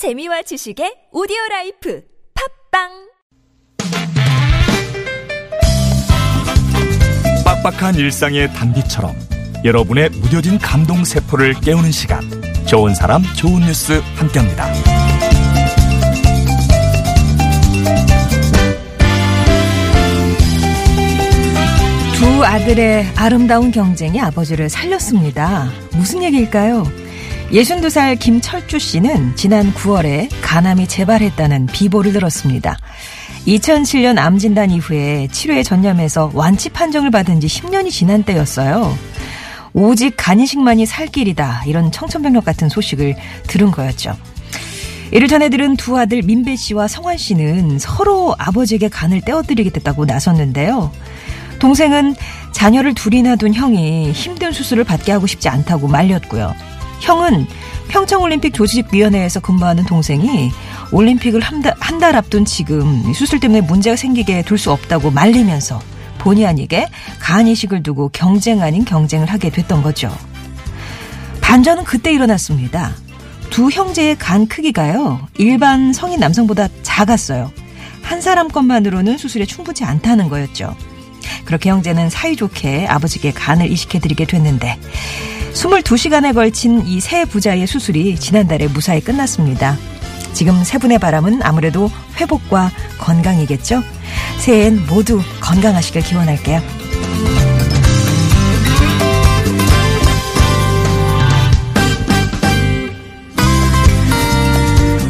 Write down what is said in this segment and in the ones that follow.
재미와 지식의 오디오 라이프 팟빵 빡빡한 일상의 단비처럼 여러분의 무뎌진 감동 세포를 깨우는 시간 좋은 사람 좋은 뉴스 함께합니다. 두 아들의 아름다운 경쟁이 아버지를 살렸습니다. 무슨 얘기일까요? 62살 김철주 씨는 지난 9월에 간암이 재발했다는 비보를 들었습니다. 2007년 암 진단 이후에 치료에 전념해서 완치 판정을 받은 지 10년이 지난 때였어요. 오직 간이식만이 살 길이다. 이런 청천벽력 같은 소식을 들은 거였죠. 이를 전해 들은 두 아들 민배 씨와 성환 씨는 서로 아버지에게 간을 떼어드리겠다고 나섰는데요. 동생은 자녀를 둘이나 둔 형이 힘든 수술을 받게 하고 싶지 않다고 말렸고요. 형은 평창올림픽 조직위원회에서 근무하는 동생이 올림픽을 한 달 앞둔 지금 수술 때문에 문제가 생기게 둘 수 없다고 말리면서 본의 아니게 간 이식을 두고 경쟁 아닌 경쟁을 하게 됐던 거죠. 반전은 그때 일어났습니다. 두 형제의 간 크기가요, 일반 성인 남성보다 작았어요. 한 사람 것만으로는 수술에 충분치 않다는 거였죠. 그렇게 형제는 사이좋게 아버지께 간을 이식해드리게 됐는데, 22시간에 걸친 이 세 부자의 수술이 지난달에 무사히 끝났습니다. 지금 세 분의 바람은 아무래도 회복과 건강이겠죠? 새해엔 모두 건강하시길 기원할게요.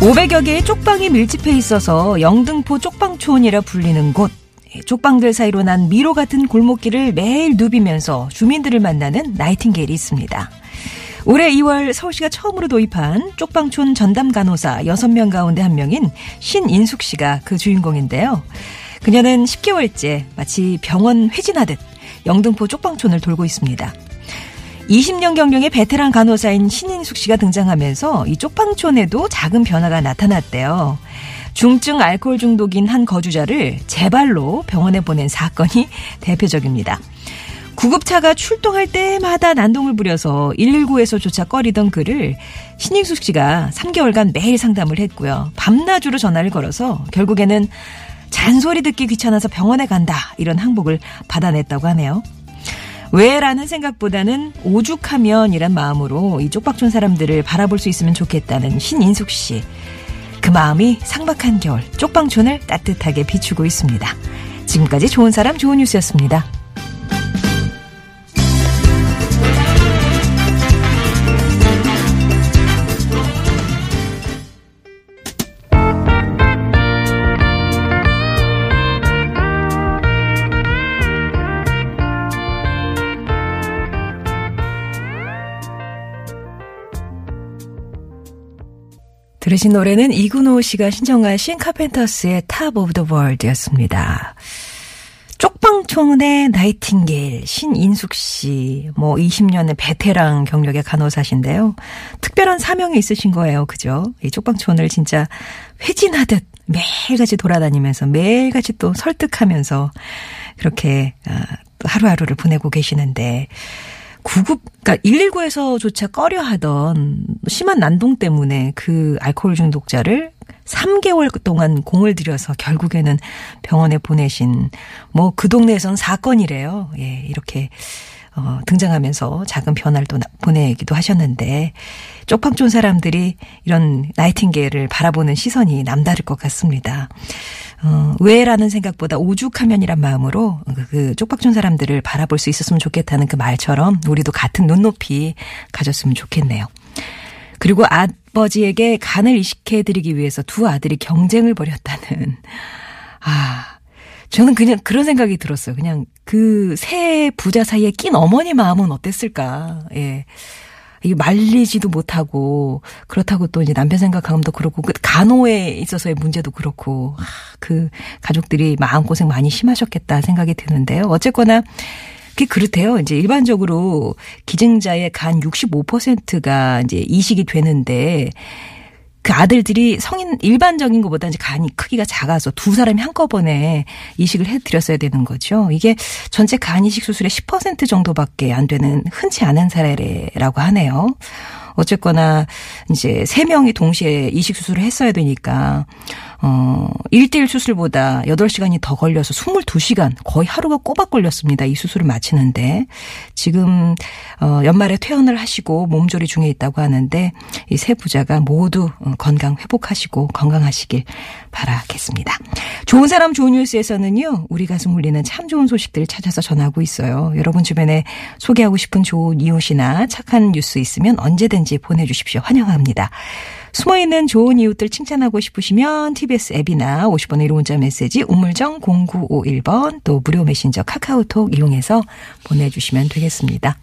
500여 개의 쪽방이 밀집해 있어서 영등포 쪽방촌이라 불리는 곳. 쪽방들 사이로 난 미로 같은 골목길을 매일 누비면서 주민들을 만나는 나이팅게일이 있습니다. 올해 2월 서울시가 처음으로 도입한 쪽방촌 전담 간호사 6명 가운데 한 명인 신인숙 씨가 그 주인공인데요. 그녀는 10개월째 마치 병원 회진하듯 영등포 쪽방촌을 돌고 있습니다. 20년 경력의 베테랑 간호사인 신인숙 씨가 등장하면서 이 쪽방촌에도 작은 변화가 나타났대요. 중증 알코올 중독인 한 거주자를 재발로 병원에 보낸 사건이 대표적입니다. 구급차가 출동할 때마다 난동을 부려서 119에서조차 꺼리던 그를 신익숙 씨가 3개월간 매일 상담을 했고요. 밤낮으로 전화를 걸어서 결국에는 잔소리 듣기 귀찮아서 병원에 간다 이런 항복을 받아냈다고 하네요. 왜라는 생각보다는 오죽하면이란 마음으로 이 쪽박촌 사람들을 바라볼 수 있으면 좋겠다는 신인숙 씨. 그 마음이 상박한 겨울 쪽방촌을 따뜻하게 비추고 있습니다. 지금까지 좋은 사람 좋은 뉴스였습니다. 들으신 노래는 이근호 씨가 신청하신 카펜터스의 Top of the World였습니다. 쪽방촌의 나이팅게일, 신인숙 씨, 뭐 20년의 베테랑 경력의 간호사신데요. 특별한 사명이 있으신 거예요. 그죠? 이 쪽방촌을 진짜 회진하듯 매일같이 돌아다니면서 매일같이 또 설득하면서 그렇게 아, 하루하루를 보내고 계시는데 구급, 그러니까 119에서조차 꺼려 하던 심한 난동 때문에 그 알코올 중독자를 3개월 동안 공을 들여서 결국에는 병원에 보내신 뭐 그 동네에선 사건이래요. 예, 이렇게 어, 등장하면서 작은 변화를 또 보내기도 하셨는데 쪽방촌 사람들이 이런 나이팅게일을 바라보는 시선이 남다를 것 같습니다. 어, 왜라는 생각보다 오죽하면이란 마음으로 그, 그 쪽박촌 사람들을 바라볼 수 있었으면 좋겠다는 그 말처럼 우리도 같은 눈높이 가졌으면 좋겠네요. 그리고 아버지에게 간을 이식해드리기 위해서 두 아들이 경쟁을 벌였다는, 아, 저는 그냥 그런 생각이 들었어요. 그냥 그 세 부자 사이에 낀 어머니 마음은 어땠을까. 예. 이게 말리지도 못하고 그렇다고 또 이제 남편 생각하면도 그렇고 그 간호에 있어서의 문제도 그렇고 아, 그 가족들이 마음 고생 많이 심하셨겠다 생각이 드는데요. 어쨌거나 그게 그렇대요. 이제 일반적으로 기증자의 간 65%가 이제 이식이 되는데 그 아들들이 성인 일반적인 것보다 이제 간이 크기가 작아서 두 사람이 한꺼번에 이식을 해드렸어야 되는 거죠. 이게 전체 간 이식 수술의 10% 정도밖에 안 되는 흔치 않은 사례라고 하네요. 어쨌거나 이제 세 명이 동시에 이식 수술을 했어야 되니까 어 1대1 수술보다 8시간이 더 걸려서 22시간 거의 하루가 꼬박 걸렸습니다. 이 수술을 마치는데 지금 어 연말에 퇴원을 하시고 몸조리 중에 있다고 하는데 이 세 부자가 모두 어, 건강 회복하시고 건강하시길 바라겠습니다. 좋은 사람 좋은 뉴스에서는요. 우리 가슴 울리는 참 좋은 소식들 찾아서 전하고 있어요. 여러분 주변에 소개하고 싶은 좋은 이웃이나 착한 뉴스 있으면 언제든지 보내주십시오. 환영합니다. 숨어있는 좋은 이웃들 칭찬하고 싶으시면 TBS 앱이나 50번의 1호 문자 메시지 우물정 0951번 또 무료 메신저 카카오톡 이용해서 보내주시면 되겠습니다.